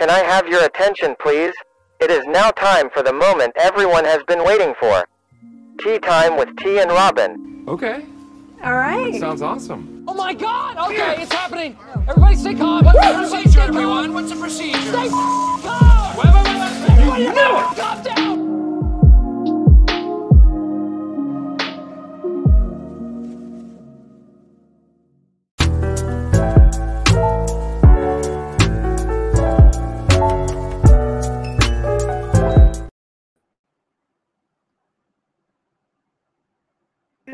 Can I have your attention, please? It is now time for the moment everyone has been waiting for. Tee time with T and Robyn. Okay. All right. Sounds awesome. Oh my god! Okay, it's happening! Everybody stay calm! What's the procedure, everyone? What's the procedure? Stay calm! Wait, wait, wait, wait! Everybody, you knew it! Calm down!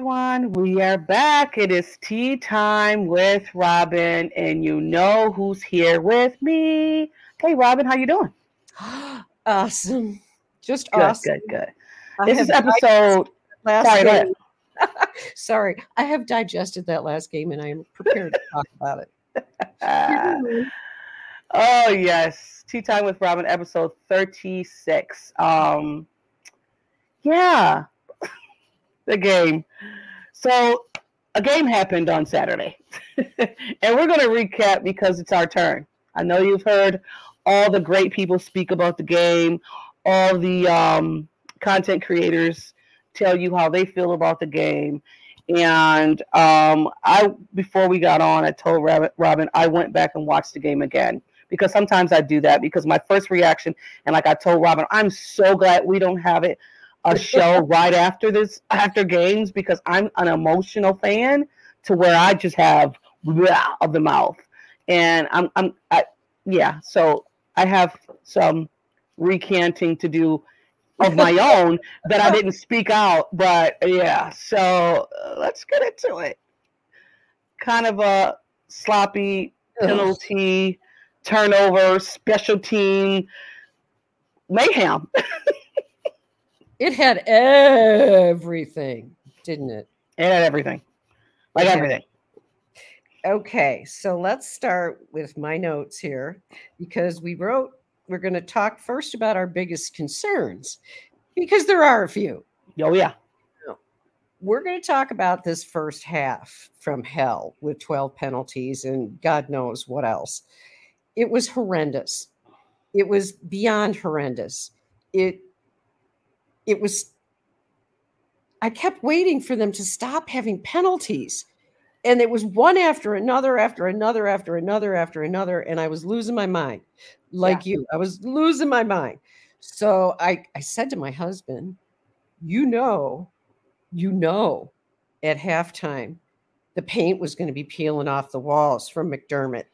Everyone. We are back. It is tee time with Robyn, and you know who's here with me. Hey, Robyn, how you doing? awesome. Just Good, awesome. good, good. I This is episode. last Sorry, game. Sorry, I have digested that last game and I am prepared to talk about it. oh yes, tee time with Robyn, episode thirty-six. Um, yeah, the game. So a game happened on Saturday, and we're going to recap because it's our turn. I know you've heard all the great people speak about the game, all the um, content creators tell you how they feel about the game. And um, I, before we got on, I told Robyn, Robyn I went back and watched the game again because sometimes I do that because my first reaction, and like I told Robyn, I'm so glad we don't have it a show right after this after games because I'm an emotional fan to where I just have blah of the mouth, and I'm I'm I, yeah. So I have some recanting to do of my own that I didn't speak out, but yeah. So uh, let's get into it. Kind of a sloppy penalty, turnover, special team mayhem. It had everything, didn't it? It had everything, like Yeah. everything. Okay, so let's start with my notes here because we wrote we're going to talk first about our biggest concerns because there are a few. Oh yeah, We're going to talk about this first half from hell with 12 penalties and God knows what else. It was horrendous. It was beyond horrendous. It it was I kept waiting for them to stop having penalties. And it was one after another, after another, after another, after another. And I was losing my mind, like you. I was losing my mind. So I, I said to my husband, You know, you know, at halftime, the paint was going to be peeling off the walls from McDermott.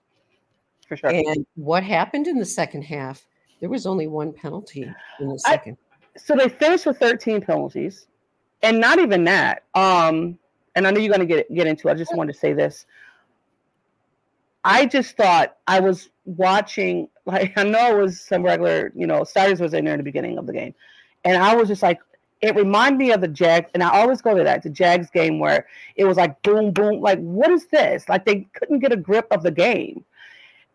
for sure. And what happened in the second half? There was only one penalty in the I- second. So they finished with 13 penalties, and not even that. Um, and I know you're going to get get into. it. I just wanted to say this. I just thought I was watching. Like I know it was some regular, you know, starters was in there in the beginning of the game, and I was just like, it reminded me of the Jags, and I always go to that the Jags game where it was like boom, boom, like what is this? Like they couldn't get a grip of the game,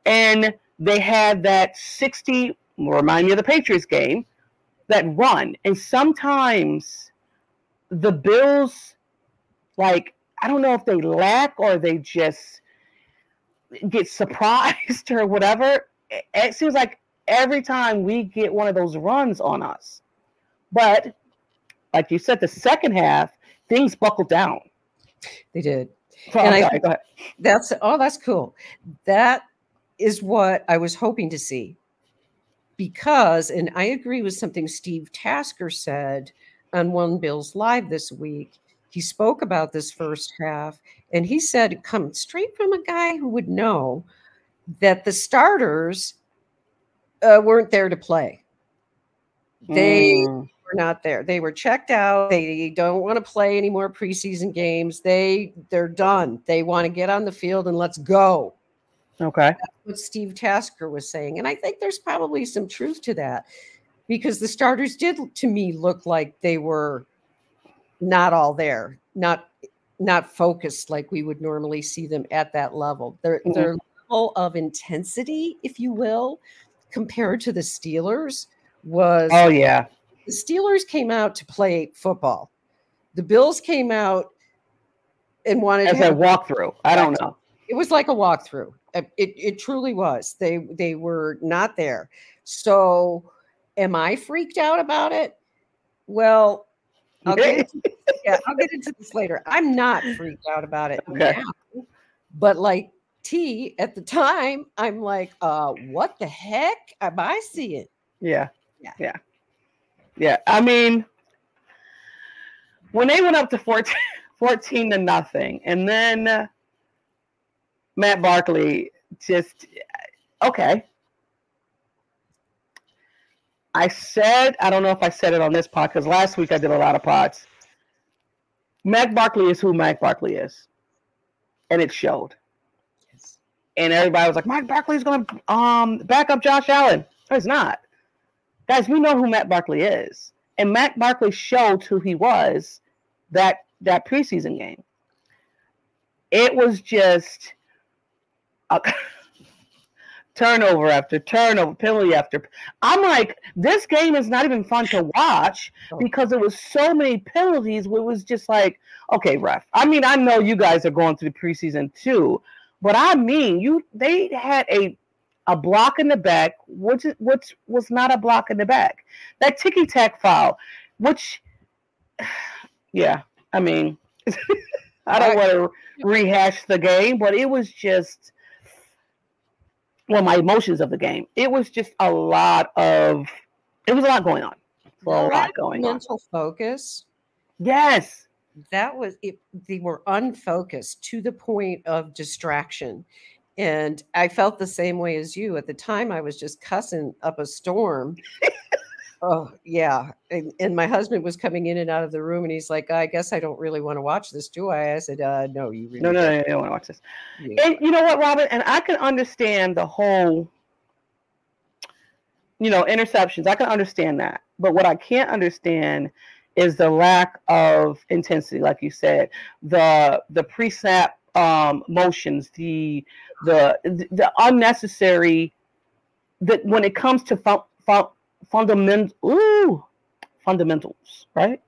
and they had that 60. Remind me of the Patriots game that run. And sometimes the Bills, like, I don't know if they lack or they just get surprised or whatever. It, seems like every time we get one of those runs on us. But like you said, the second half, things buckled down. They did. So, And I- sorry. That's oh, that's cool. That is what I was hoping to see. Because, and I agree with something Steve Tasker said on One Bills Live this week. He spoke about this first half, and he said, it come straight from a guy who would know that the starters uh, weren't there to play. They Mm, were not there. They were checked out. They don't want to play any more preseason games. They they're done. They want to get on the field and let's go. Okay. What Steve Tasker was saying, and I think there's probably some truth to that because the starters did to me look like they were not all there, not not focused like we would normally see them at that level. Their Mhm. their level of intensity, if you will, compared to the Steelers was Oh, yeah. the Steelers came out to play football. The Bills came out and wanted As to a have walkthrough. I don't know. It was like a walkthrough. It, it, it truly was. They they were not there. So am I freaked out about it? Well, I'll get into, yeah, I'll get into this later. I'm not freaked out about it Okay. now. But like T at the time, I'm like, uh, what the heck am I seeing? Yeah. Yeah. Yeah. Yeah. I mean, when they went up to 14, 14 to nothing, and then uh, Matt Barkley just, okay. I said, I don't know if I said it on this pod because last week I did a lot of pods. Matt Barkley is who Matt Barkley is. And it showed. And everybody was like, Mike Barkley's going to um, back up Josh Allen. No, he's not. Guys, we know who Matt Barkley is. And Matt Barkley showed who he was that that preseason game. It was just turnover after turnover, penalty after. I'm like, this game is not even fun to watch oh. because there was so many penalties. It was just like, okay, ref. I mean, I know you guys are going through the preseason too, but I mean, you they had a a block in the back, which which was not a block in the back. That ticky tack foul, which, yeah, I mean, I don't want to rehash the game, but it was just, well, my emotions of the game. It was just a lot of, it was a lot going on. A lot going on. mental focus Yes. that was it they were unfocused to the point of distraction and i felt the same way as you at the time i was just cussing up a storm oh yeah and, and my husband was coming in and out of the room and he's like i guess i don't really want to watch this do i i said uh no you really No, no, don't. no, I don't want to watch this. Yeah. And you know what, Robyn? And I can understand the whole, you know, interceptions. I can understand that. But what I can't understand is the lack of intensity, like you said, the the pre-snap um, motions, the the the unnecessary. That when it comes to fun, fun, fundamental, ooh, fundamentals, right?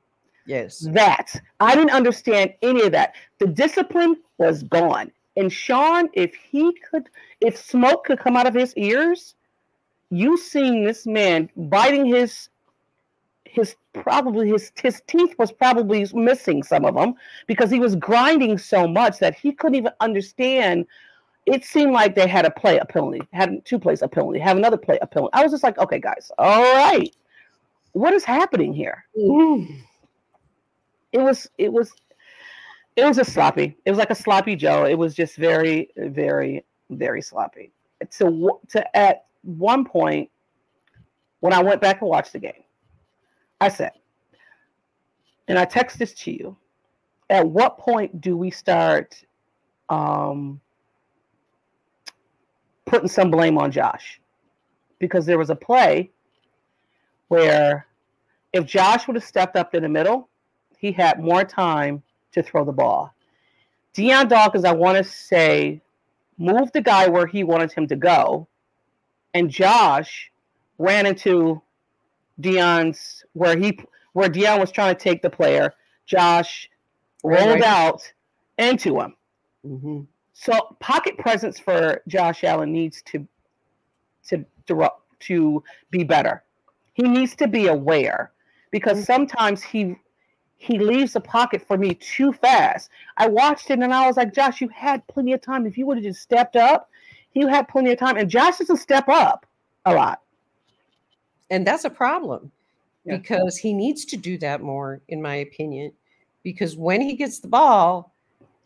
yes that. I didn't understand any of that. The discipline was gone. And Sean, if he could, if smoke could come out of his ears, you seen this man biting his his probably his his teeth was probably missing some of them because he was grinding so much that he couldn't even understand. It seemed like they had a play a penalty, had two plays a penalty, have another play a penalty. I was just like, okay, guys, all right, what is happening here? it was it was it was just sloppy. It was like a sloppy Joe. It was just very very very sloppy. To to at one point when I went back and watched the game, I said, and I text this to you. At what point do we start um, putting some blame on Josh? Because there was a play where if Josh would have stepped up in the middle, he had more time to throw the ball. Dion Dawkins, I want to say, moved the guy where he wanted him to go, and Josh ran into Dion's where he where Dion was trying to take the player. Josh rolled right. out into him. Mhm. So pocket presence for Josh Allen needs to to to, be better. He needs to be aware because mm-hmm. sometimes he he leaves the pocket for me too fast. I watched it and I was like, Josh, you had plenty of time. If you would have just stepped up, you had plenty of time. And Josh doesn't step up a lot. and that's a problem Yeah. because he needs to do that more in my opinion because when he gets the ball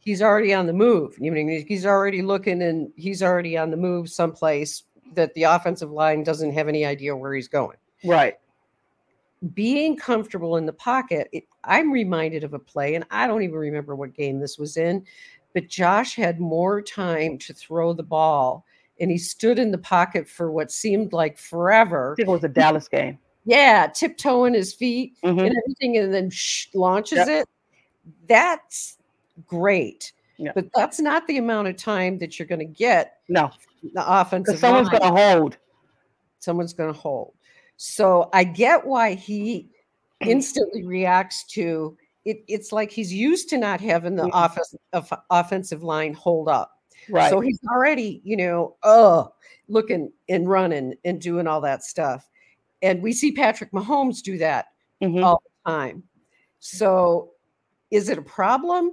he's already on the move you know he's already looking and he's already on the move someplace that the offensive line doesn't have any idea where he's going Right. being comfortable in the pocket it, i'm reminded of a play and i don't even remember what game this was in but josh had more time to throw the ball and he stood in the pocket for what seemed like forever I think it was a Dallas game. yeah, tiptoeing his feet Mhm. and everything, and then sh- launches Yep. it. That's great, Yeah. but that's not the amount of time that you're going to get No, the offensive. someone's going to hold. someone's going to hold. So I get why he instantly reacts to it. It's like he's used to not having the Mhm. office of offensive line hold up. Right. So he's already, you know, oh, looking and running and doing all that stuff. And we see Patrick Mahomes do that Mhm. all the time. So is it a problem?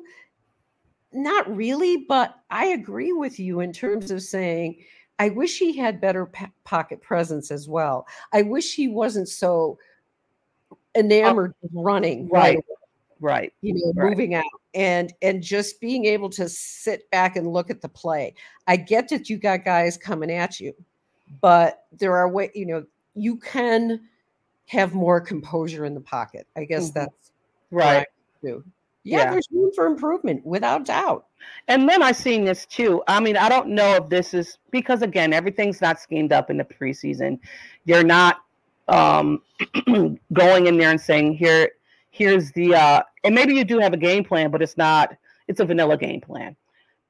Not really, but I agree with you in terms of saying I wish he had better po- pocket presence as well. I wish he wasn't so enamored with running Right. right Right. you know Right. moving out and and just being able to sit back and look at the play i get that you got guys coming at you but there are way you know you can have more composure in the pocket i guess Mhm. that's Right. Do yeah, Yeah. there's room for improvement without doubt And then I've seen this too. I mean, I don't know if this is because again, everything's not schemed up in the preseason. You're not um going in there and saying here here's the uh and maybe you do have a game plan, but it's not it's a vanilla game plan.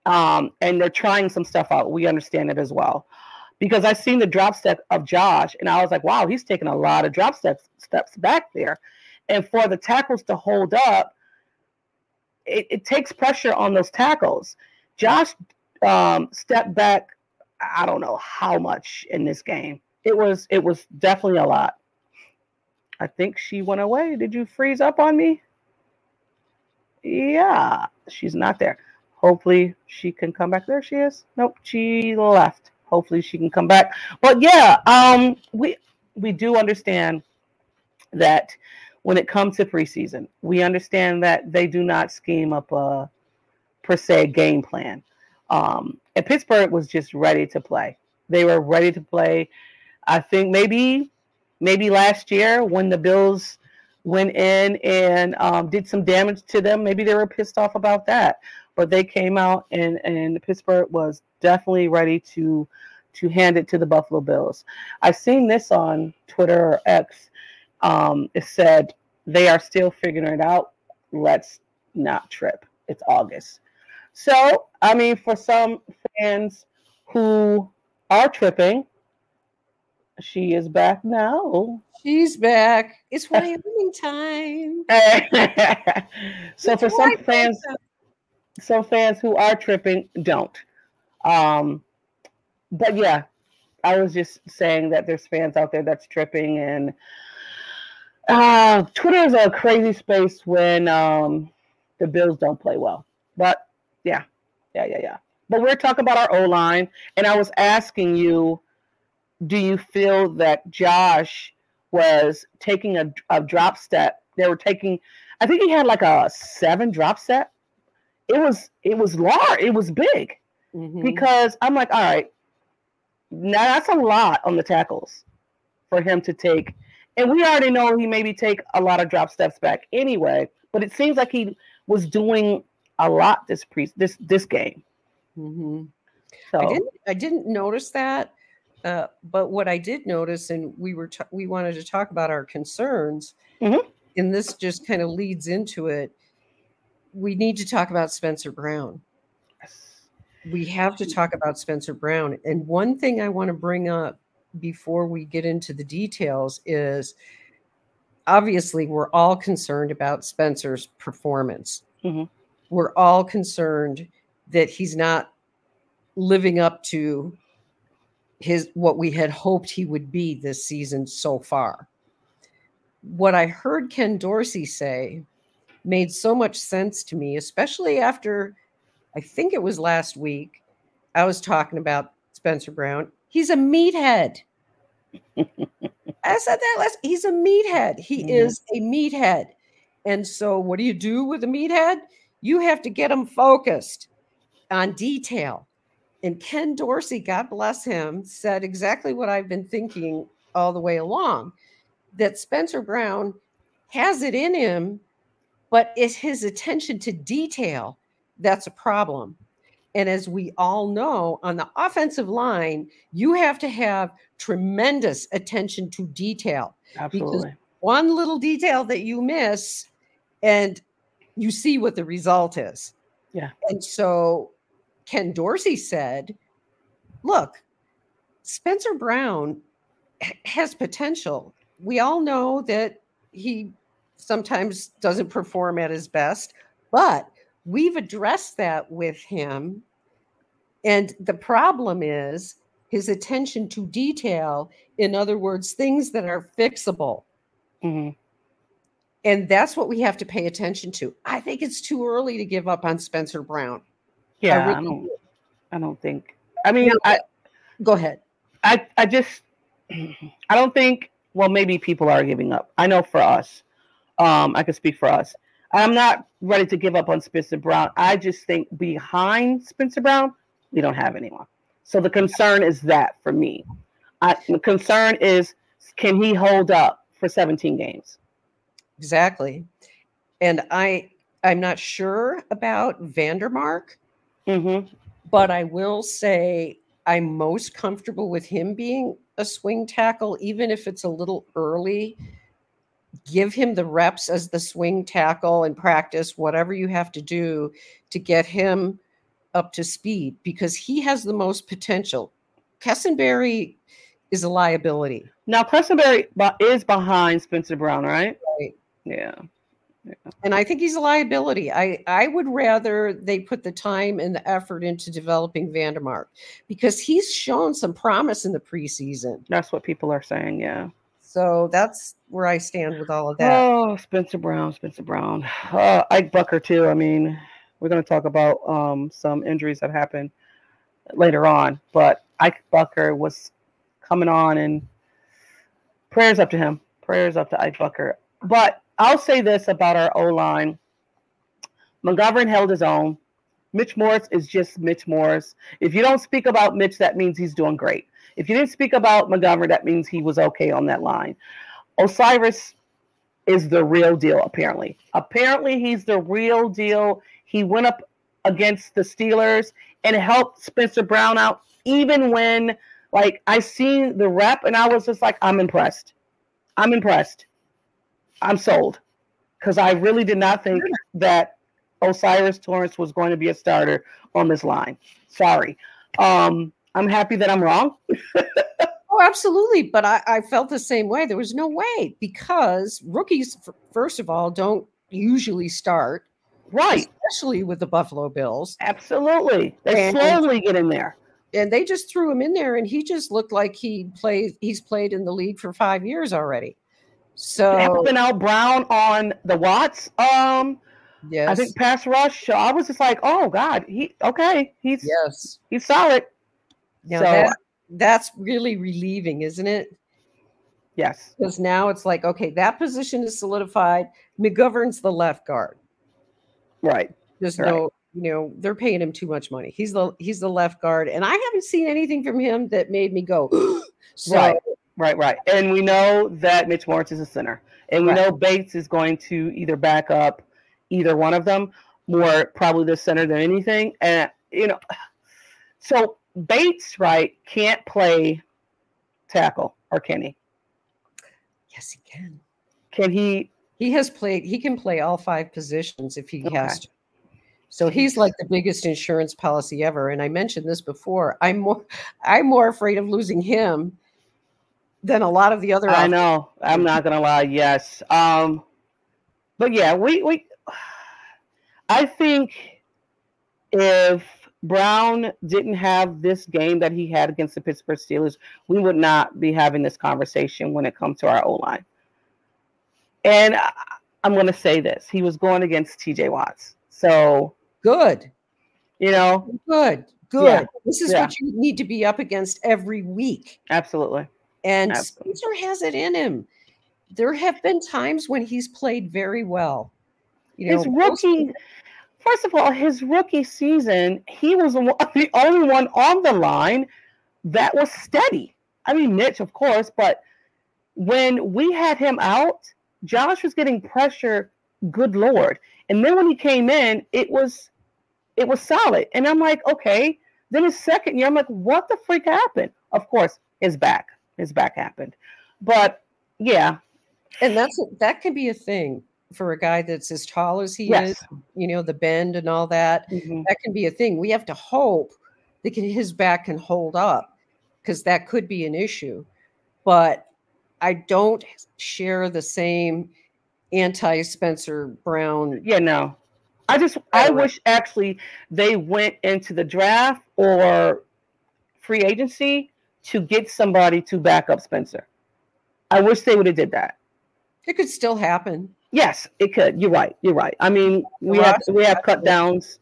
Um and they're trying some stuff out. We understand it as well. Because I've seen the drop step of Josh and I was like, wow, he's taking a lot of drop steps steps back there. And for the tackles to hold up, it, it takes pressure on those tackles. Josh um, stepped back. I don't know how much in this game. It was it was definitely a lot. I think she went away. Did you freeze up on me? Yeah, she's not there. Hopefully she can come back. There she is. Nope, she left. Hopefully she can come back. But yeah, um, we we do understand that when it comes to preseason, we understand that they do not scheme up a per se game plan. Um, and Pittsburgh was just ready to play. They were ready to play. I think maybe maybe last year when the Bills went in and um, did some damage to them, maybe they were pissed off about that. But they came out and and Pittsburgh was definitely ready to to hand it to the Buffalo Bills. I've seen this on Twitter or X. Um, it said they are still figuring it out. Let's not trip. It's August. So, I mean, for some fans who are tripping, she is back now. she's back it's wyoming time so for some fans, time. some fans who are tripping don't. Um, but yeah, I was just saying that there's fans out there that's tripping, and uh, Twitter is a crazy space when um, the Bills don't play well. But yeah, yeah, yeah, yeah. But we're talking about our O line, and I was asking you, do you feel that Josh was taking a, a drop step? They were taking, I think he had like a seven drop step. It was it was large. It was big Mhm. because I'm like, all right, now that's a lot on the tackles for him to take. And we already know he maybe take a lot of drop steps back anyway, but it seems like he was doing a lot this pre this this game. Mhm. So I didn't I didn't notice that, uh, but what I did notice, and we were t- we wanted to talk about our concerns, Mhm. and this just kind of leads into it. We need to talk about Spencer Brown. We have to talk about Spencer Brown, and one thing I want to bring up before we get into the details is obviously we're all concerned about Spencer's performance. Mhm. We're all concerned that he's not living up to his what we had hoped he would be this season so far. What I heard Ken Dorsey say made so much sense to me, especially after I think it was last week. I was talking about Spencer Brown. He's a meathead. I said that last. He's a meathead. He Mhm. is a meathead. And so, what do you do with a meathead? You have to get him focused on detail. And Ken Dorsey, God bless him, said exactly what I've been thinking all the way along that Spencer Brown has it in him, but it's his attention to detail that's a problem. And as we all know, on the offensive line, you have to have tremendous attention to detail. absolutely. One little detail that you miss, and you see what the result is. Yeah. And so Ken Dorsey said, look, Spencer Brown has potential. We all know that he sometimes doesn't perform at his best, but we've addressed that with him And the problem is his attention to detail. In other words, things that are fixable. Mhm. And that's what we have to pay attention to. I think it's too early to give up on Spencer Brown. Yeah, I, really don't. do. I don't think. I mean, I, Go ahead. I, I just, I don't think. Well, maybe people are giving up. I know for us, um, I can speak for us. I'm not ready to give up on Spencer Brown. I just think behind Spencer Brown, we don't have anyone. So the concern is that for me, I, the concern is can he hold up for 17 games? Exactly. And I I'm not sure about Van Demark, Mm-hmm. but I will say I'm most comfortable with him being a swing tackle, even if it's a little early. Give him the reps as the swing tackle and practice whatever you have to do to get him up to speed because he has the most potential. Quessenberry is a liability. Now Prestonberry bu- is behind Spencer Brown, right? Right. Yeah. and I think he's a liability. I I would rather they put the time and the effort into developing Van Demark because he's shown some promise in the preseason. That's what people are saying. Yeah. So that's where I stand with all of that. Oh, Spencer Brown, Spencer Brown. Uh, Ike Boettger too. I mean, we're going to talk about um, some injuries that happened later on, but Ike Boettger was coming on, and prayers up to him. Prayers up to Ike Boettger. But I'll say this about our O line: McGovern held his own. Mitch Morse is just Mitch Morse. If you don't speak about Mitch, that means he's doing great. If you didn't speak about Montgomery, that means he was okay on that line. O'Cyrus is the real deal, apparently. Apparently, he's the real deal. He went up against the Steelers and helped Spencer Brown out, even when, like, I seen the rep and I was just like, I'm impressed. I'm impressed. I'm sold. Because I really did not think that O'Cyrus Torrence was going to be a starter on this line. Sorry. Um, I'm happy that I'm wrong. Oh, absolutely. But I, I felt the same way. There was no way because rookies, first of all, don't usually start, Right. especially with the Buffalo Bills. Absolutely. They And- slowly get in there. And they just threw him in there, and he just looked like he played. He's played in the league for five years already. So helping out Brown on the Watts. Um, yes, I think pass rush. so I was just like, oh God, he okay, he's yes. he's solid. Now So- that, that's really relieving, isn't it? Yes, Because now it's like, okay, that position is solidified. McGovern's the left guard. right. There's Right. no, you know, they're paying him too much money. He's the he's the left guard, and I haven't seen anything from him that made me go. so Right. Right, right. And we know that Mitch Morse is a center. And we Right. know Bates is going to either back up either one of them, more probably the center than anything. And you know, so Bates, right, can't play tackle, or can he? yes, he can. Can he He has played. He can play all five positions if he Okay. has to. So he's like the biggest insurance policy ever. And I mentioned this before. I'm more I'm more afraid of losing him than a lot of the other. I know. I'm not gonna lie. Yes. Um, but yeah, we we. I think if Brown didn't have this game that he had against the Pittsburgh Steelers, we would not be having this conversation when it comes to our O line. And I'm going to say this: he was going against T.J. Watts, so Good, you know, good, good. Yeah, This is yeah. what you need to be up against every week. absolutely. And Absolutely. Spencer has it in him. There have been times when he's played very well. You know, his rookie first of all his rookie season he was the only one on the line that was steady. I mean mitch of course but when we had him out josh was getting pressure good lord. And then when he came in it was it was solid. And i'm like okay. Then his second year i'm like what the freak happened? Of course his back his back happened. But yeah. And that's that can be a thing for a guy that's as tall as he yes is. You know, the bend and all that. Mhm. That can be a thing. We have to hope that his back can hold up because that could be an issue. But I don't share the same anti Spencer Brown yeah no I just I wish actually they went into the draft or free agency to get somebody to back up Spencer. I wish they would have did that. It could still happen. Yes, it could. You're right. You're right. I mean, we have we have cut downs,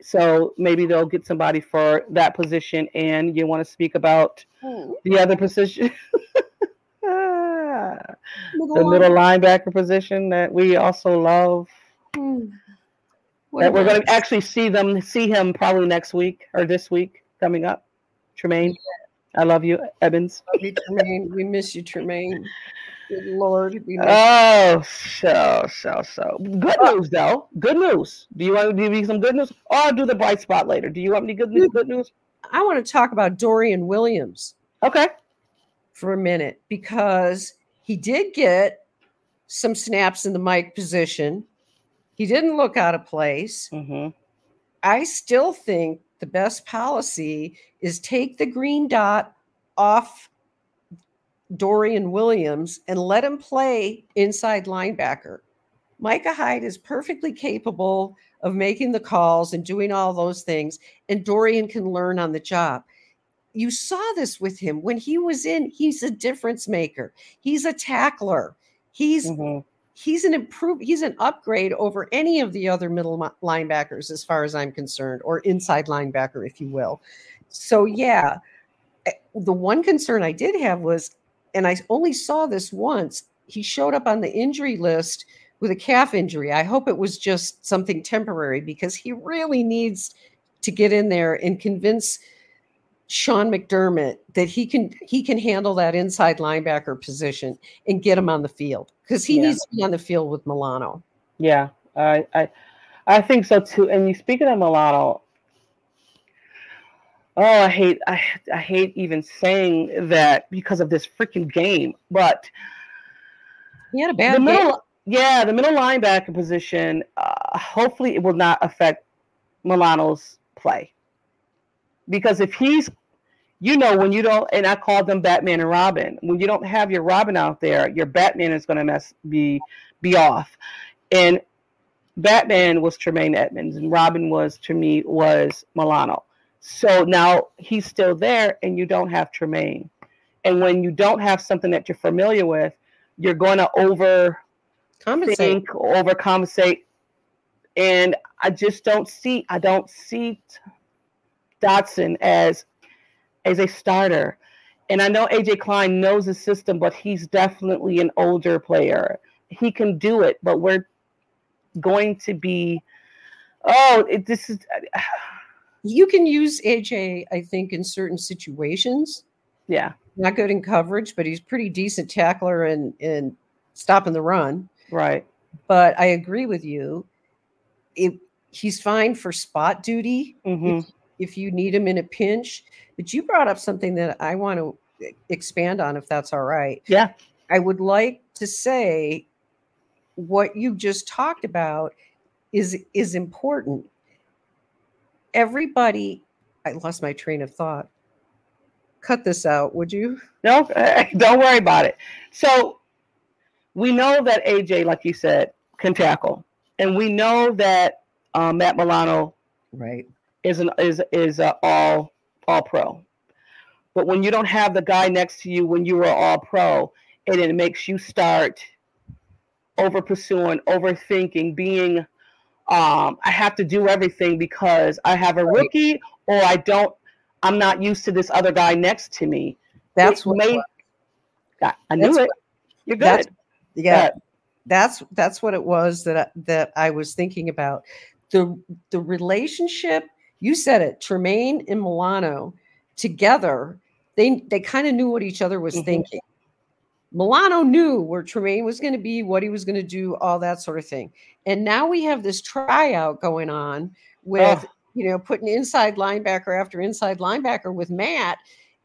so maybe they'll get somebody for that position. And you want to speak about Hmm. the other position, the Middle linebacker position that we also love. Hmm. That we're going to actually see them see him probably next week or this week coming up. Tremaine, I love you, Evans. love you, Tremaine. We miss you, Tremaine. Good Lord, Oh, so so so good news though. Good news. Do you want to give me some good news? Or I'll do the bright spot later. Do you want me to good news? Good news? I want to talk about Dorian Williams Okay. for a minute because he did get some snaps in the mic position. He didn't look out of place. Mm-hmm. I still think the best policy is take the green dot off Dorian Williams and let him play inside linebacker. Micah Hyde is perfectly capable of making the calls and doing all those things, and Dorian can learn on the job. You saw this with him when he was in, he's a difference maker. He's a tackler. He's Mm-hmm. he's an improve he's an upgrade over any of the other middle linebackers as far as i'm concerned or inside linebacker if you will so yeah eh, the one concern i did have was and i only saw this once he showed up on the injury list with a calf injury i hope it was just something temporary because he really needs to get in there and convince Sean McDermott that he can he can handle that inside linebacker position and get him on the field because he Yeah. needs to be on the field with Milano. Yeah, I, I, I think so too. And you speaking of Milano, oh, I hate, I, I hate even saying that because of this freaking game. But He had a the bad game. middle, yeah, the middle linebacker position. Uh, hopefully, it will not affect Milano's play because if he's you know when you don't and i call them batman and robin when you don't have your robin out there your batman is going to mess be be off and batman was tremaine edmunds and robin was to me was milano so now he's still there and you don't have tremaine. And when you don't have something that you're familiar with you're going to over Compensate. think overcompensate. And i just don't see i don't see dodson as as a starter. And i know aj klein knows the system but he's definitely an older player. He can do it but we're going to be oh it, this is You can use AJ, I think, in certain situations. yeah Not good in coverage, but he's pretty decent tackler and and stopping the run. right But I agree with you. It, he's fine for spot duty hmm if you need him in a pinch. But you brought up something that I want to expand on, if that's all right. yeah I would like to say what you just talked about is is important. Everybody, I lost my train of thought. Cut this out, would you? No, don't worry about it. So we know that AJ, like you said, can tackle, and we know that um, Matt Milano Right. is an is is a all all pro. But when you don't have the guy next to you when you were all pro, and it makes you start over pursuing, overthinking, being um, I have to do everything because I have a rookie or I don't I'm not used to this other guy next to me. That's what may- I, I knew it. You're good. that's- yeah. Good. That's that's what it was that I, that I was thinking about. The the relationship, you said it, Tremaine and Milano together, they they kind of knew what each other was Mhm. thinking. Milano knew where Tremaine was going to be, what he was going to do, all that sort of thing. And now we have this tryout going on with, Ugh. you know, putting inside linebacker after inside linebacker with Matt.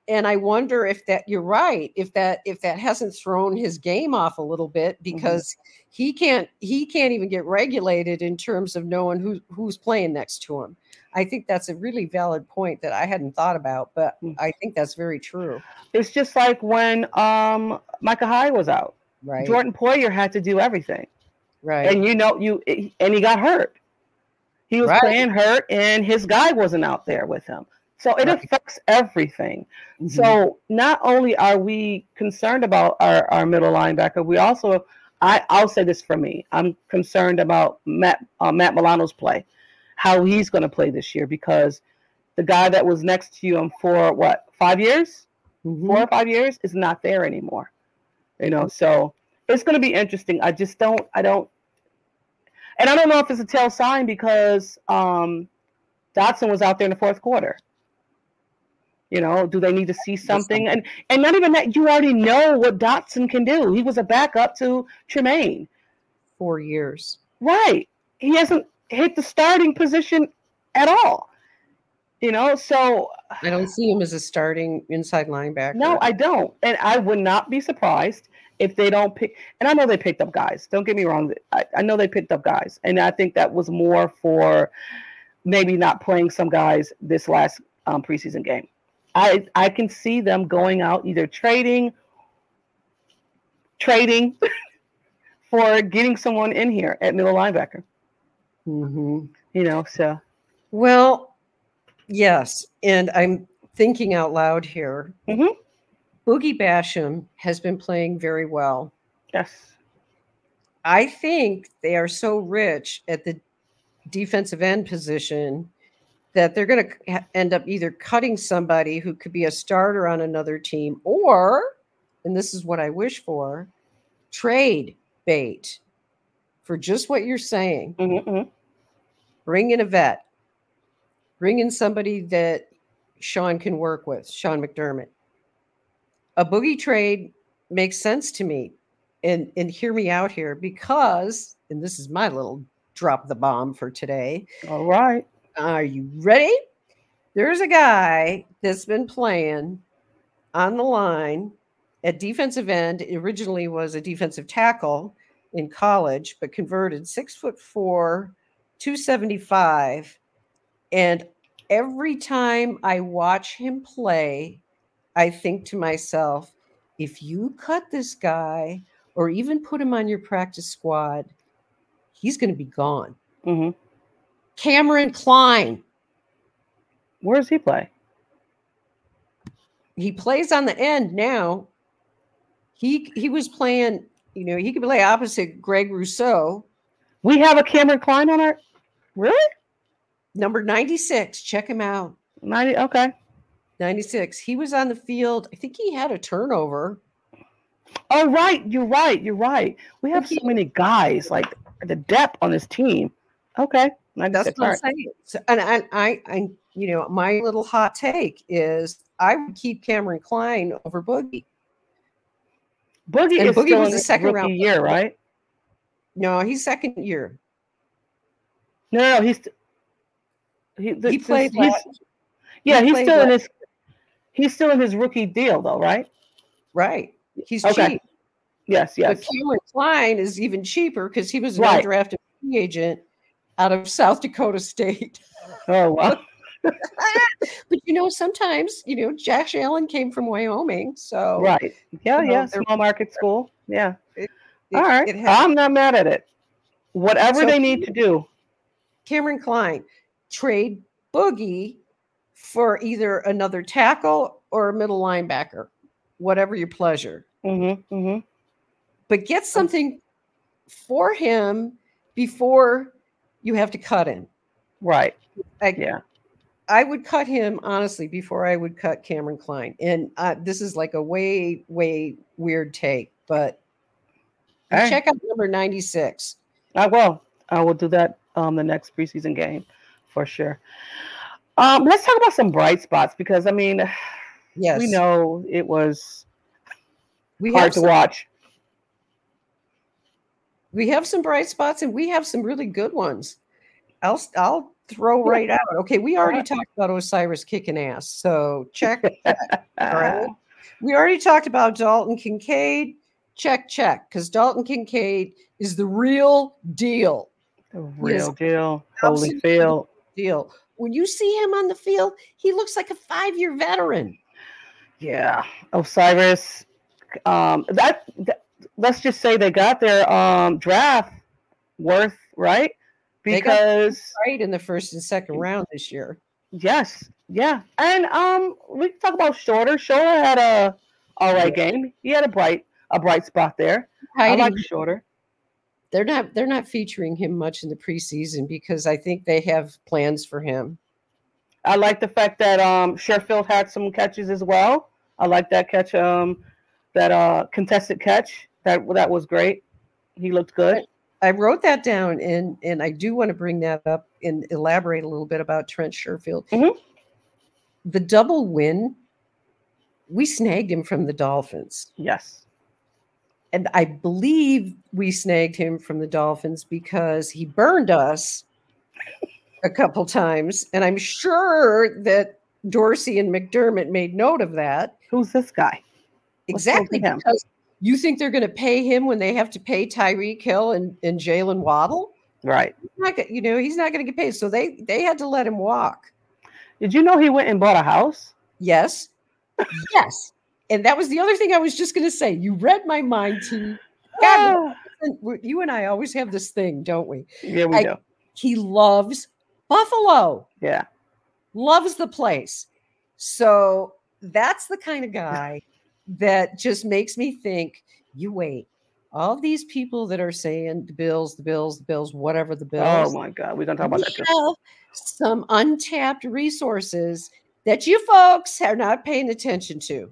And I wonder if that you're right, if that if that hasn't thrown his game off a little bit mm-hmm. because he can't he can't even get regulated in terms of knowing who who's playing next to him. I think that's a really valid point that I hadn't thought about, but Mm. I think that's very true. It's just like when um Micah Hyde was out. Right. Jordan Poyer had to do everything. right. and you know you and he got hurt He was Right. playing hurt, and his guy wasn't out there with him. So it Right. affects everything. Mhm. So not only are we concerned about our, our middle linebacker, we also I I'll say this for me. I'm concerned about Matt uh, Matt Milano's play, how he's going to play this year because the guy that was next to him for what five years, Mhm. four or five years, is not there anymore. You know, so it's going to be interesting. I just don't I don't, and I don't know if it's a tail sign because um, Dodson was out there in the fourth quarter. You know, do they need to see something? And and not even that, you already know what Dodson can do. He was a backup to Tremaine. four years. Right. He hasn't hit the starting position at all. You know, so I don't see him as a starting inside linebacker. no, I don't. And I would not be surprised if they don't pick and I know they picked up guys. Don't get me wrong. I, I know they picked up guys. And I think that was more for maybe not playing some guys this last um, preseason game. I I can see them going out either trading trading for getting someone in here at middle linebacker. Mhm. You know, so Well, yes, and I'm thinking out loud here. Mhm. Boogie Basham has been playing very well. yes. I think they are so rich at the defensive end position that they're going to end up either cutting somebody who could be a starter on another team or, and this is what I wish for, trade bait for just what you're saying. Mhm, mhm. Bring in a vet, bring in somebody that Sean can work with, Sean McDermott. A boogie trade makes sense to me. And, and hear me out here because, and this is my little drop the bomb for today. All right. Are you ready? There's a guy that's been playing on the line at defensive end. Originally was a defensive tackle in college, but converted six foot four, 275. And every time I watch him play, I think to myself, if you cut this guy or even put him on your practice squad, he's going to be gone. hmm Kameron Cline. Where does he play? he plays on the end now. He he was playing, you know, he could play opposite Greg Rousseau, We have a Kameron Cline on our. Really? number 96. Check him out. 90. Okay. 96. He was on the field. I think he had a turnover. Oh, right. You're right. You're right. We have so many guys like the depth on this team. Okay. 96. That's what I'm saying. So, and I, I, I, you know, my little hot take is I would keep Kameron Cline over Boogie. Boogie And is Boogie was a second round year, right? No, he's second year. No, no, he's. He, this- He played he's, yeah, he he's still in his. He's still in his rookie deal, though, right? Right. He's Okay. cheap. Yes, yes. But Kameron Cline is even cheaper because he was an Right. undrafted free agent out of South Dakota State. Oh, well. but you know, sometimes you know, Josh Allen came from Wyoming, so right. Yeah, you know, yeah. Small market school. Yeah. it- All right. it I'm not mad at it. Whatever So- they need to do. Kameron Cline trade Boogie for either another tackle or a middle linebacker, whatever your pleasure. Mm-hmm, mm-hmm. But get something for him before you have to cut him. Right. I, Yeah. I would cut him honestly before I would cut Kameron Cline. And uh, this is like a way, way weird take, but check out number 96. I will. I will do that um the next preseason game for sure. Um, let's talk about some bright spots because I mean, Yes. we know it was we hard to some, watch. we have some bright spots and we have some really good ones. I'll, I'll throw right out. Okay. We already talked about O'Cyrus kicking ass. So check. All right. We already talked about Dalton Kincaid. Check, check. Because Dalton Kincaid is the real deal. the real deal. Holy Holyfield. deal. When you see him on the field, he looks like a five year veteran. Yeah. O'Cyrus. Um, that, that let's just say they got their um draft worth right. Because right in the first and second round this year. yes, yeah, and um, we can talk about Shorter. Shorter had a all right game. He had a bright a bright spot there. I Hiding- like Shorter. they're not they're not featuring him much in the preseason because I think they have plans for him. I like the fact that um Sherfield had some catches as well. I like that catch, um, that uh contested catch. That that was great. He looked good. I wrote that down and and I do want to bring that up and elaborate a little bit about Trent Sherfield. Mhm. The double win, we snagged him from the Dolphins. Yes. And I believe we snagged him from the Dolphins because he burned us a couple times. And I'm sure that Dorsey and McDermott made note of that. Who's this guy? What's wrong with Exactly. him? Because you think they're going to pay him when they have to pay Tyreek Hill and, and Jaylen Waddle? Right. Not, you know, he's not going to get paid. So they they had to let him walk. Did you know he went and bought a house? Yes. yes. And that was the other thing I was just going to say. You read my mind, T. God, Ah, you and I always have this thing, don't we? yeah, we I- do. He loves Buffalo, Yeah. loves the place. So that's the kind of guy that just makes me think you wait. All these people that are saying the Bills, the Bills, the Bills, whatever the oh bills. Oh my God, we're gonna talk about that too. some untapped resources that you folks are not paying attention to.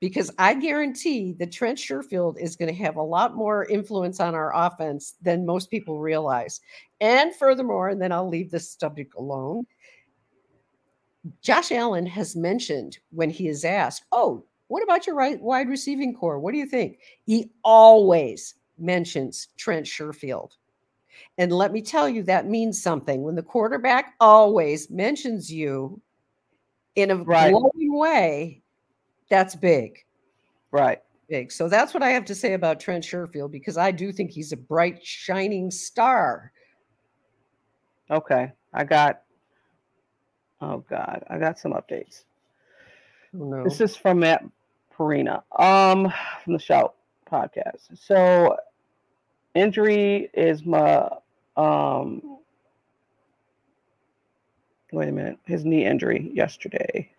Because I guarantee that Trent Sherfield is going to have a lot more influence on our offense than most people realize. And furthermore, and then I'll leave this subject alone. Josh Allen has mentioned when he is asked, Oh, what about your right wide receiving core? What do you think? He always mentions Trent Sherfield. And let me tell you, that means something. When the quarterback always mentions you in a Right. glowing way, that's big, Right. big. So that's what I have to say about Trent Sherfield because I do think he's a bright, shining star. Okay. I got. Oh God, I got some updates. Oh, no. This is from Matt Parrino, um, from the Shout podcast. So, injury is my um. Wait a minute, his knee injury yesterday.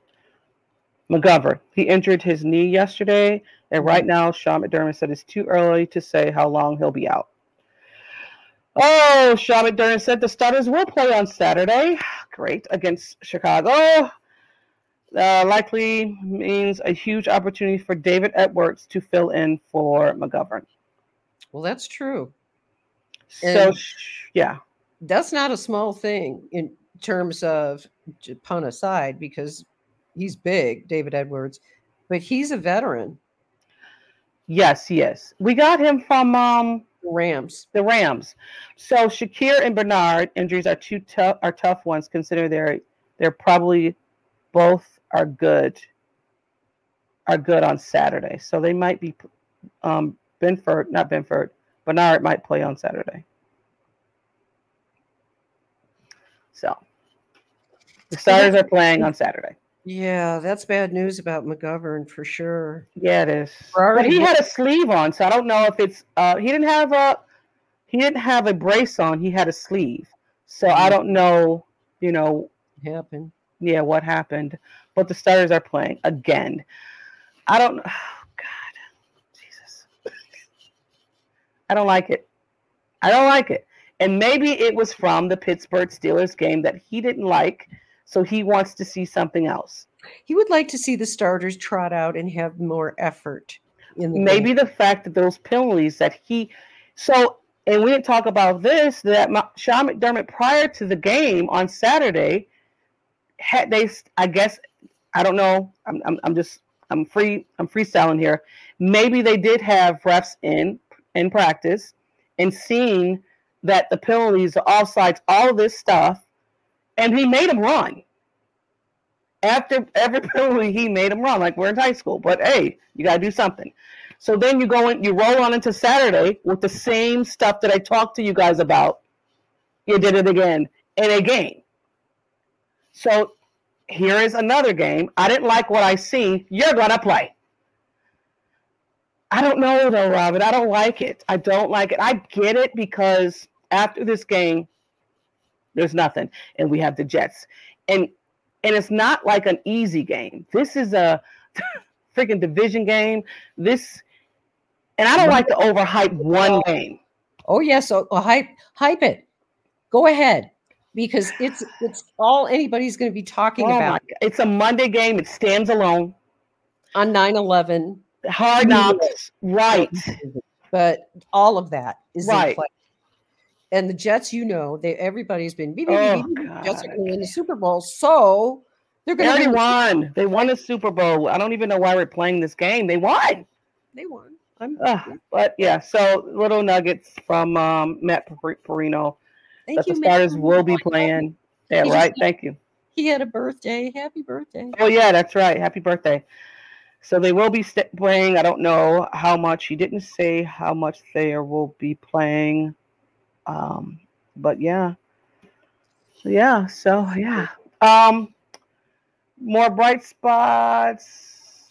McGovern, he injured his knee yesterday, and right now Sean McDermott said it's too early to say how long he'll be out. Oh, Sean McDermott said the starters will play on Saturday. Great against Chicago uh, likely means a huge opportunity for David Edwards to fill in for McGovern. well, that's true. So, And- yeah, That's not a small thing in terms of pun aside, because he's big, David Edwards, but he's a veteran. yes, yes. We got him from um, Rams. the Rams. So Shakir and Bernard injuries are two tough are tough ones considering they're they're probably both are good are good on Saturday. So they might be um Benford, not Benford, Bernard might play on Saturday. So the starters are playing on Saturday. Yeah, that's bad news about McGovern for sure. Yeah, it is. But he had a sleeve on, so I don't know if it's uh he didn't have a he didn't have a brace on, he had a sleeve. So I Mhm. don't know, you know, Happened. yeah, what happened. But the starters are playing again. I don't oh God. Jesus. I don't like it. I don't like it. And maybe it was from the Pittsburgh Steelers game that he didn't like, so he wants to see something else. He would like to see the starters trot out and have more effort in the maybe game. the fact that those penalties that he so and we didn't talk about this that Ma- Sean McDermott prior to the game on Saturday had they I guess I don't know I'm I'm, I'm just I'm free I'm freestyling here maybe they did have refs in in practice and seeing that the penalties the offsides all of this stuff and he made them run after every penalty he made them run like we're in high school but hey you got to do something so then you go in, you roll on into Saturday with the same stuff that I talked to you guys about. You did it again in a game. So here is another game. I didn't like what I see. You're gonna play. I don't know though, Robyn. I don't like it. I don't like it. I get it because after this game, There's nothing. And we have the Jets. And and it's not like an easy game. This is a freaking division game. This and I don't like to overhype one game. Oh yes, so uh, hype hype it. Go ahead. Because it's it's all anybody's going to be talking Oh about it's a Monday game. It stands alone. on 9-11. Hard knocks. Right. But all of that is in Right. play. And the Jets, you know, they everybody's been beep, beep, Oh, beep, Jets are going to win the Super Bowl. So they're They going to won. They won the Super Bowl. I don't even know why we're playing this game. They won. They won. I'm, Ugh, but yeah, so little nuggets from um, Matt Parrino thank that you, the Matt. starters will be my God. playing. Yeah, He right. just- Thank you. He had a birthday. Happy birthday. Oh yeah, that's right. Happy birthday. So they will be st- playing. I don't know how much. He didn't say how much they will be playing. Um, but yeah, yeah. So yeah. Um, more bright spots.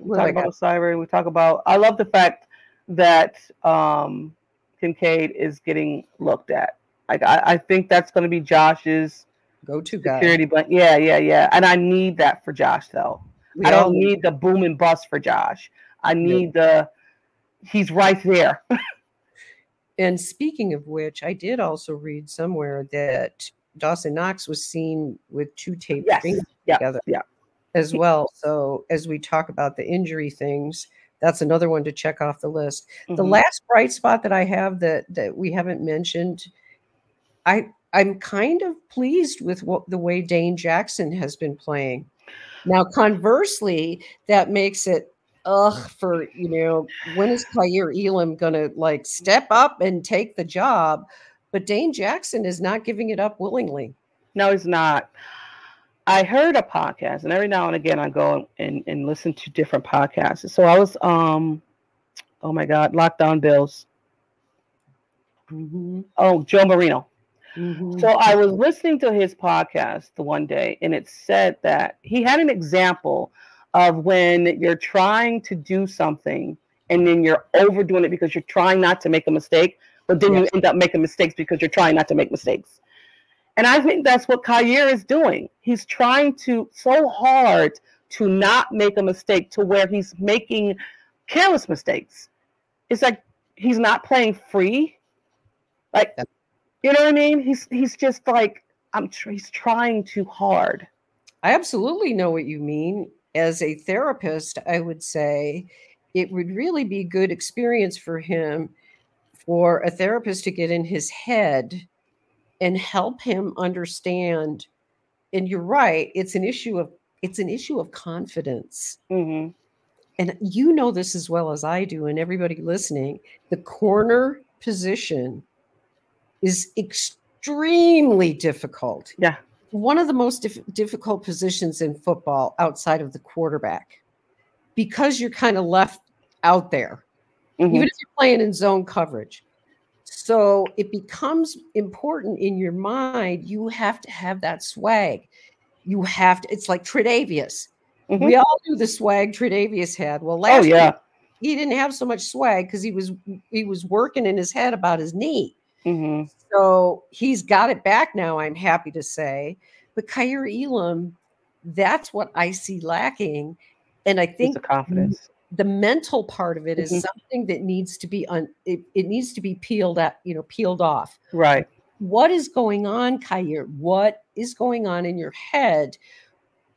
We What talk about got? cyber. We talk about. I love the fact that um, Kincaid is getting looked at. Like I, I think that's going to be Josh's Go to guy. security but yeah yeah yeah. And i need that for josh though. We i don't need the boom and bust for josh. I need the he's right there. And speaking of which, I did also read somewhere that Dawson Knox was seen with two taped yes. fingers yeah. together yeah. as well. So as we talk about the injury things, that's another one to check off the list. The Mhm. last bright spot that I have that that we haven't mentioned, I I'm kind of pleased with what the way Dane Jackson has been playing. Now, conversely, that makes it ugh for you know when is Kaiir Elam gonna like step up and take the job? But Dane Jackson is not giving it up willingly. no he's not i heard a podcast and every now and again i go and, and listen to different podcasts so i was um oh my god locked on bills Mhm, oh joe marino mhm. So I was listening to his podcast the one day, and it said that he had an example of when you're trying to do something and then you're overdoing it because you're trying not to make a mistake, but then you end up making mistakes because you're trying not to make mistakes. And I think that's what Kaiir is doing. He's trying to so hard to not make a mistake to where he's making careless mistakes. It's like he's not playing free. Like Yep. You know what I mean? He's he's just like I'm. Tr- he's trying too hard. I absolutely know what you mean. As a therapist, I would say it would really be good experience for him for a therapist to get in his head and help him understand. And you're right, it's an issue of it's an issue of confidence. hmm And you know this as well as I do, and everybody listening, the corner position is extremely difficult Yeah. one of the most dif- difficult positions in football outside of the quarterback because you're kind of left out there, Mhm. even if you're playing in zone coverage. So it becomes important in your mind. You have to have that swag. You have to, it's like Tre'Davious. Mhm. We all knew the swag Tre'Davious had. Well, Oh last yeah. year, he didn't have so much swag because he was he was working in his head about his knee. Hmm So he's got it back now, I'm happy to say. But Kaiir Elam, that's what I see lacking. And I think the confidence. the mental part of it is Mhm. something that needs to be un, it, it needs to be peeled at, you know, peeled off. Right. What is going on, Kyer? What is going on in your head?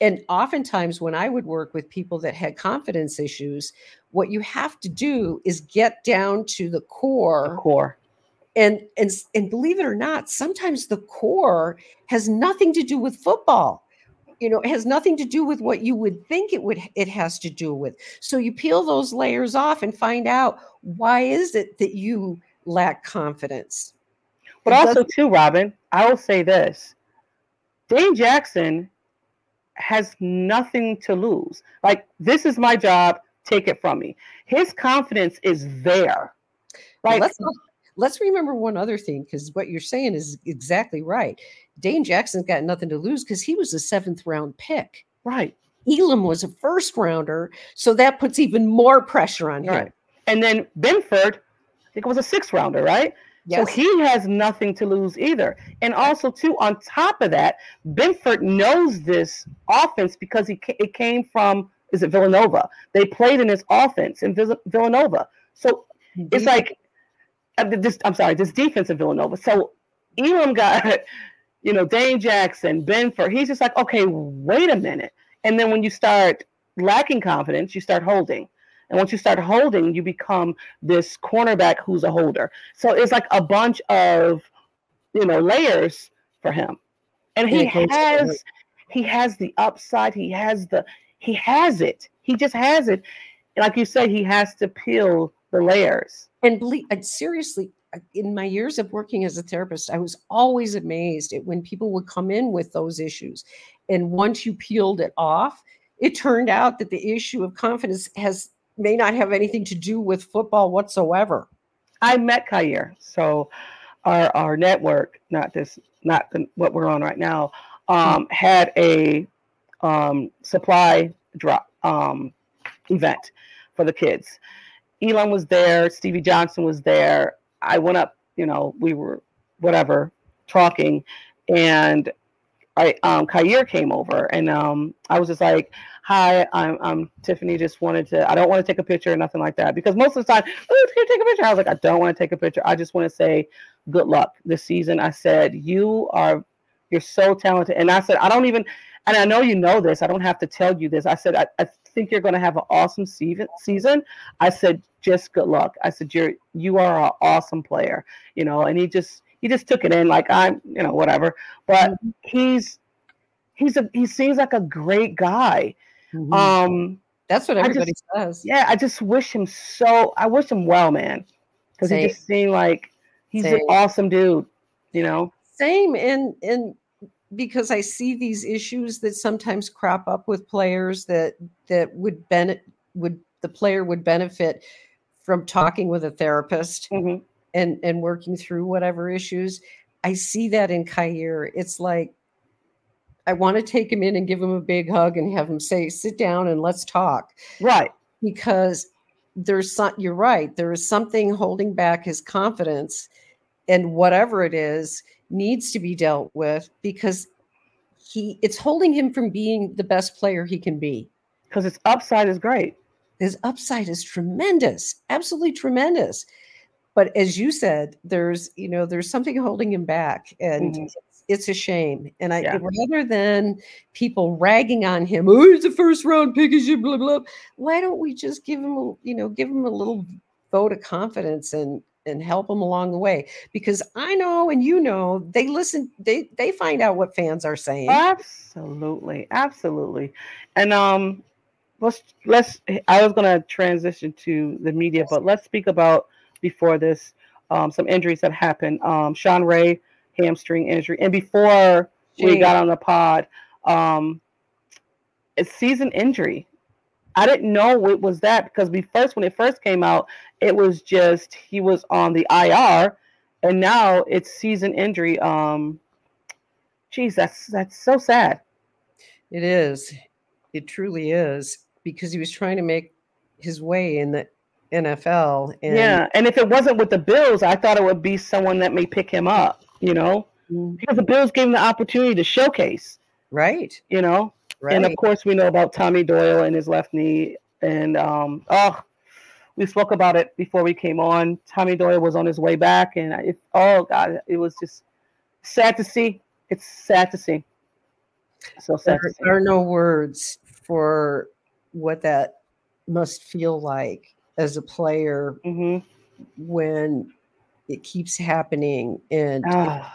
And oftentimes when I would work with people that had confidence issues, what you have to do is get down to the core The core. And and and believe it or not sometimes the core has nothing to do with football you know it has nothing to do with what you would think it would it has to do with so you peel those layers off and find out why is it that you lack confidence But also too, Robyn, I will say this. Dane Jackson has nothing to lose. Like, this is my job, take it from me. His confidence is there. Like let's not- let's remember one other thing because what you're saying is exactly right dane jackson's got nothing to lose because he was a seventh round pick right. elam was a first rounder so that puts even more pressure on him Right. And then Benford, I think it was a sixth rounder, right? So he has nothing to lose either. And also, too, on top of that, Benford knows this offense because he it came from is it Villanova? They played in this offense in Villanova. So it's like Uh, this. I'm sorry, this defense in Villanova. So Elam got you know Dane Jackson, Benford. He's just like, okay, wait a minute. And then when you start lacking confidence, you start holding. And once you start holding, you become this cornerback who's a holder. So it's like a bunch of, you know, layers for him. And he has he has the upside, he has the he has it. He just has it. And like you said, he has to peel the layers. and believe and seriously in my years of working as a therapist i was always amazed at when people would come in with those issues and once you peeled it off it turned out that the issue of confidence has may not have anything to do with football whatsoever I met Kaiir. So our our network, not this, not the, what we're on right now, um, had a um, supply drop um, event for the kids. Elon was there. Stevie Johnson was there. I went up. You know, we were whatever talking, and I um, Kaiir came over, and um, I was just like, "Hi, I'm, I'm Tiffany. Just wanted to. I don't want to take a picture or nothing like that because most of the time, oh, can take a picture? I was like, I don't want to take a picture. I just want to say good luck this season. I said you are, you're so talented, and I said I don't even, and I know you know this. I don't have to tell you this. I said I, I think you're going to have an awesome season. I said just good luck. I said you're you are an awesome player. You know, and he just he just took it in like I'm you know whatever. But he's he's a he seems like a great guy. Um, that's what everybody just- says yeah, I just wish him so. I wish him well, man, because he just seemed like he's an awesome dude. You know, same and and because i see these issues that sometimes crop up with players that that would benefit would the player would benefit from talking with a therapist Mhm. and and working through whatever issues i see that in Kaiir. it's like i want to take him in and give him a big hug and have him say sit down and let's talk right? because there's some you're right there is something holding back his confidence and whatever it is needs to be dealt with because he it's holding him from being the best player he can be Because his upside is great. his upside is tremendous absolutely tremendous but as you said there's you know there's something holding him back and Mhm. it's, it's a shame and i Yeah. rather than people ragging on him oh he's a first round pick is you blah blah why don't we just give him a you know give him a little vote of confidence and and help them along the way because i know and you know they listen they they find out what fans are saying Absolutely, absolutely. And um, let's let's. I was gonna transition to the media, but let's speak about before this um, some injuries that happened. Um, Shane Ray hamstring injury, and before we got on the pod, um, it's season injury. I didn't know it was that because we first when it first came out, it was just he was on the IR, and now it's season injury. Um, geez, that's that's so sad. It is. It truly is because he was trying to make his way in the NFL. And yeah, and if it wasn't with the Bills, I thought it would be someone that may pick him up. You know, Mm, because the Bills gave him the opportunity to showcase. right, You know, right. and of course we know about Tommy Doyle and his left knee, and um, oh, we spoke about it before we came on. Tommy Doyle was on his way back, and it, oh god, it was just sad to see. It's sad to see. So sad there see. are no words for what that must feel like as a player hmm when it keeps happening and Ah,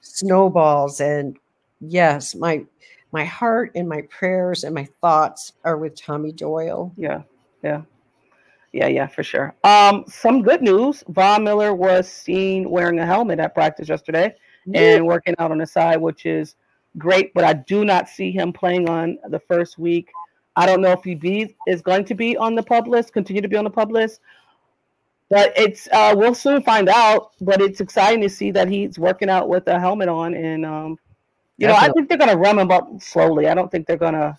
snowballs and yes my my heart and my prayers and my thoughts are with tommy doyle yeah, yeah, yeah, yeah, for sure. Um, some good news: Von Miller was seen wearing a helmet at practice yesterday and working out on the side, which is great. But I do not see him playing on the first week. I don't know if he be is going to be on the PUP list, continue to be on the PUP list. But it's uh, we'll soon find out. But it's exciting to see that he's working out with a helmet on, and um, you know I think they're going to run him up slowly. I don't think they're going to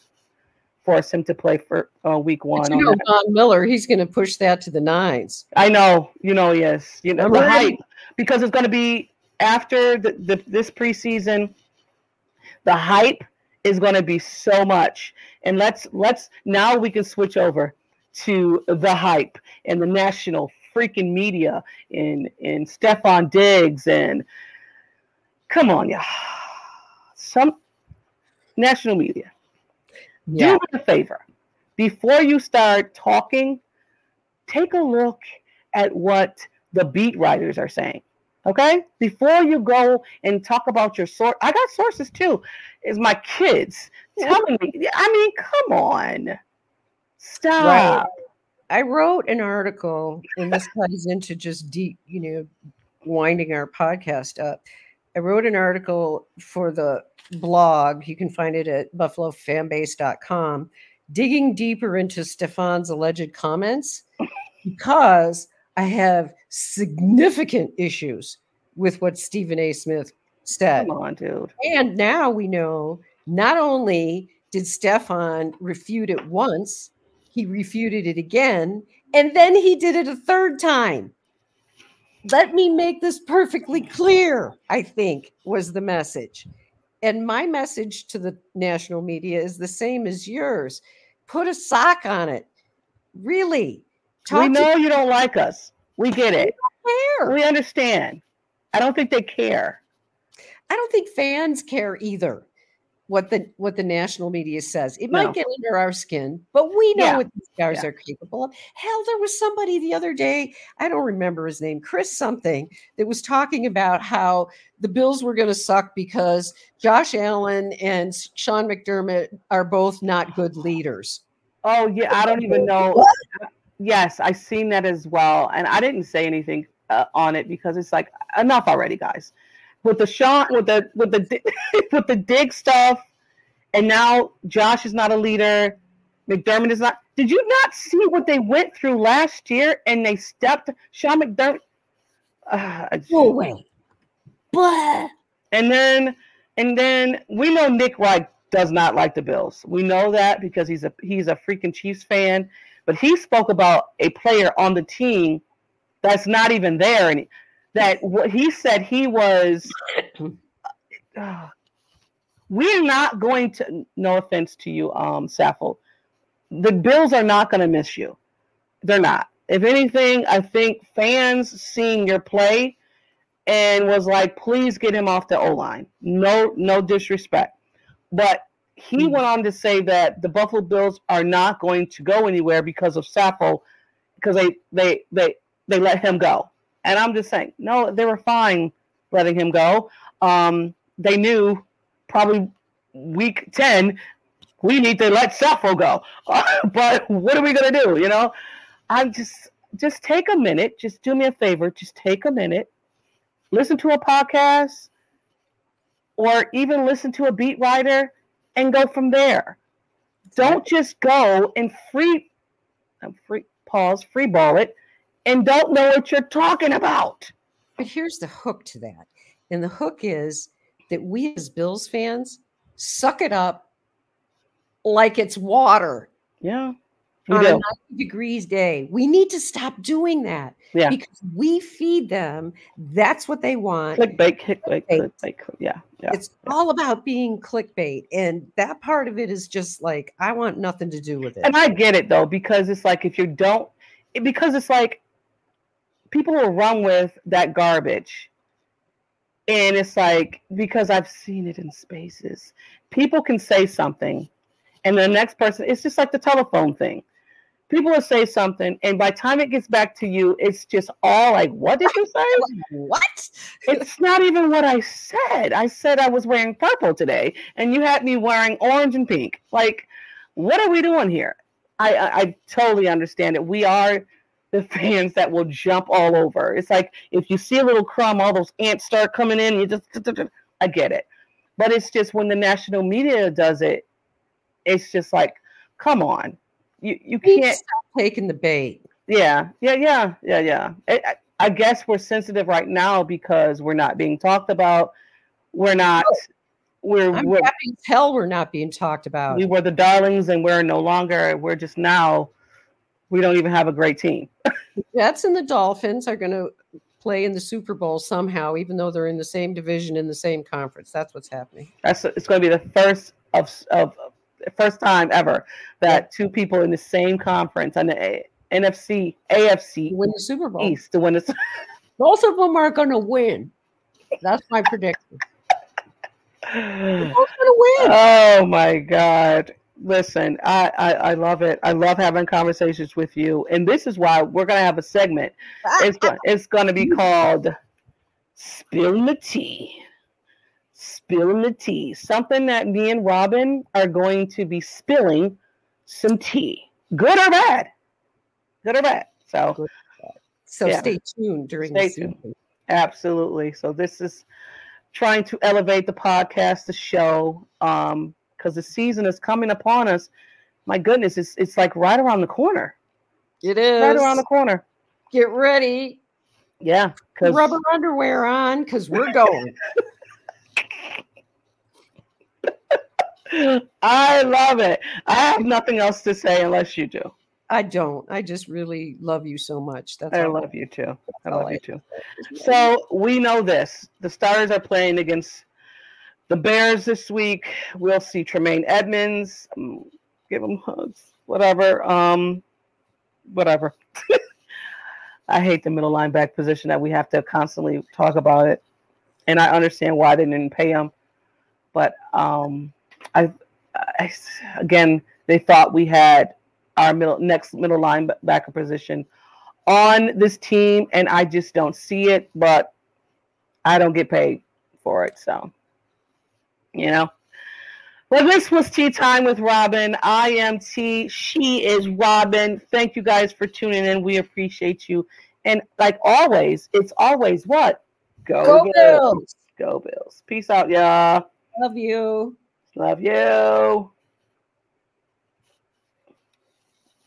force him to play for uh, week But one. you on know. Von Miller, he's going to push that to the nines. I know, you know, yes, you know I'm the ready. hype. because it's going to be after the, the this preseason. The hype is going to be so much, and let's let's now we can switch over to the hype and the national freaking media in in Stefon Diggs and come on, yeah, some national media. Yeah. Do me a favor before you start talking. Take a look at what the beat writers are saying. Okay, before you go and talk about your source, I got sources too. Is my kids telling me? I mean, come on, stop. Right. I wrote an article, and this ties into just deep, you know, winding our podcast up. I wrote an article for the blog. You can find it at buffalofanbase.com, digging deeper into Stefon's alleged comments because I have significant issues with what Stephen A. Smith said. Come on, dude. And now we know not only did Stefan refute it once, he refuted it again, and then he did it a third time. Let me make this perfectly clear, I think, was the message. And my message to the national media is the same as yours. Put a sock on it. Really. we know to you don't like us. We get it. care. We understand. I don't think they care. I don't think fans care either what the what the national media says. It No. might get under our skin, but we know Yeah. what these guys Yeah. are capable of. Hell, there was somebody the other day, I don't remember his name, Chris something, that was talking about how the Bills were going to suck because Josh Allen and Sean McDermott are both not good leaders. Oh yeah, I don't even know. What? Yes, I seen that as well, and I didn't say anything uh, on it because it's like enough already, guys. With the shot with the with the with the dig stuff, and now Josh is not a leader. McDermott is not. Did you not see what they went through last year? And they stepped Sean McDermott. Uh, just- Go away. Blah. and then and then we know Nick Wright does not like the Bills. We know that because he's a he's a freaking Chiefs fan. But he spoke about a player on the team that's not even there, and that what he said he was. uh, we're not going to. No offense to you, um, Saffold. The Bills are not going to miss you. They're not. If anything, I think fans seeing your play and was like, please get him off the O line. No, no disrespect. But he Mhm. went on to say that the Buffalo Bills are not going to go anywhere because of Saffold, because they they they they let him go. And I'm just saying, no, they were fine letting him go. Um, they knew probably week 10, we need to let Saffold go. but what are we gonna do? You know, I'm just just take a minute, just do me a favor, just take a minute listen to a podcast or even listen to a beat writer and go from there. Don't just go and free, free pause, free ball it, and don't know what you're talking about. But here's the hook to that. And the hook is that we as Bills fans suck it up like it's water Yeah, we on a 90 degrees day. We need to stop doing that Yeah, because we feed them. That's what they want. clickbait, clickbait, Clickbait. clickbait. Yeah, yeah. It's all about being clickbait. And that part of it is just like, I want nothing to do with it. And I get it though, because it's like if you don't, because it's like people will run with that garbage. And it's like, because I've seen it in spaces, people can say something, and the next person, it's just like the telephone thing. People will say something, and by the time it gets back to you, it's just all like, what did you say? what? it's not even what I said. I said I was wearing purple today, and you had me wearing orange and pink. Like, what are we doing here? I, I, I totally understand it. We are the fans that will jump all over. It's like if you see a little crumb, all those ants start coming in. You just, I get it, but it's just when the national media does it, it's just like, come on, you you We need to can't. stop taking the bait. Yeah, yeah, yeah, yeah, yeah. I, I- I guess we're sensitive right now because we're not being talked about. We're not. Oh, we're, I'm we're happy as hell we're not being talked about. we were the darlings, and we're no longer. We're just now. We don't even have a great team. Jets and the Dolphins are going to play in the Super Bowl somehow, even though they're in the same division in the same conference. That's what's happening. That's it's going to be the first of of first time ever that two people in the same conference on the A- NFC AFC Win the Super Bowl. East to win the Both of them are going to win. That's my prediction. They're both going to win. Oh my God. Listen, I, I I love it. I love having conversations with you, and this is why we're gonna have a segment. It's it's gonna be called "Spill the Tea." Spilling the tea. Something that me and Robyn are going to be spilling some tea, good or bad, good or bad. So so yeah. stay tuned during Stay season. tuned. Absolutely. So this is trying to elevate the podcast, the show, um, because the season is coming upon us. My goodness, it's it's like right around the corner. It is. Right around the corner. Get ready. Yeah, because Rubber underwear on because we're going. I love it. I have nothing else to say unless you do. I don't. I just really love you so much. That's I love you too. I love I- you too. So we know this. The Stars are playing against the Bears this week. We'll see Tremaine Edmunds. give him hugs. Whatever. Um, whatever. I hate the middle linebacker position that we have to constantly talk about it, and I understand why they didn't pay him. But um, I, I again, they thought we had our middle next middle linebacker position on this team, and I just don't see it. But I don't get paid for it, so you know. Well, this was Tee Time with Robyn. I am T. She is Robyn. Thank you guys for tuning in. We appreciate you. And like always, it's always what? Go, Go Bills. Bills. Go Bills. Peace out, y'all. Love you. Love you.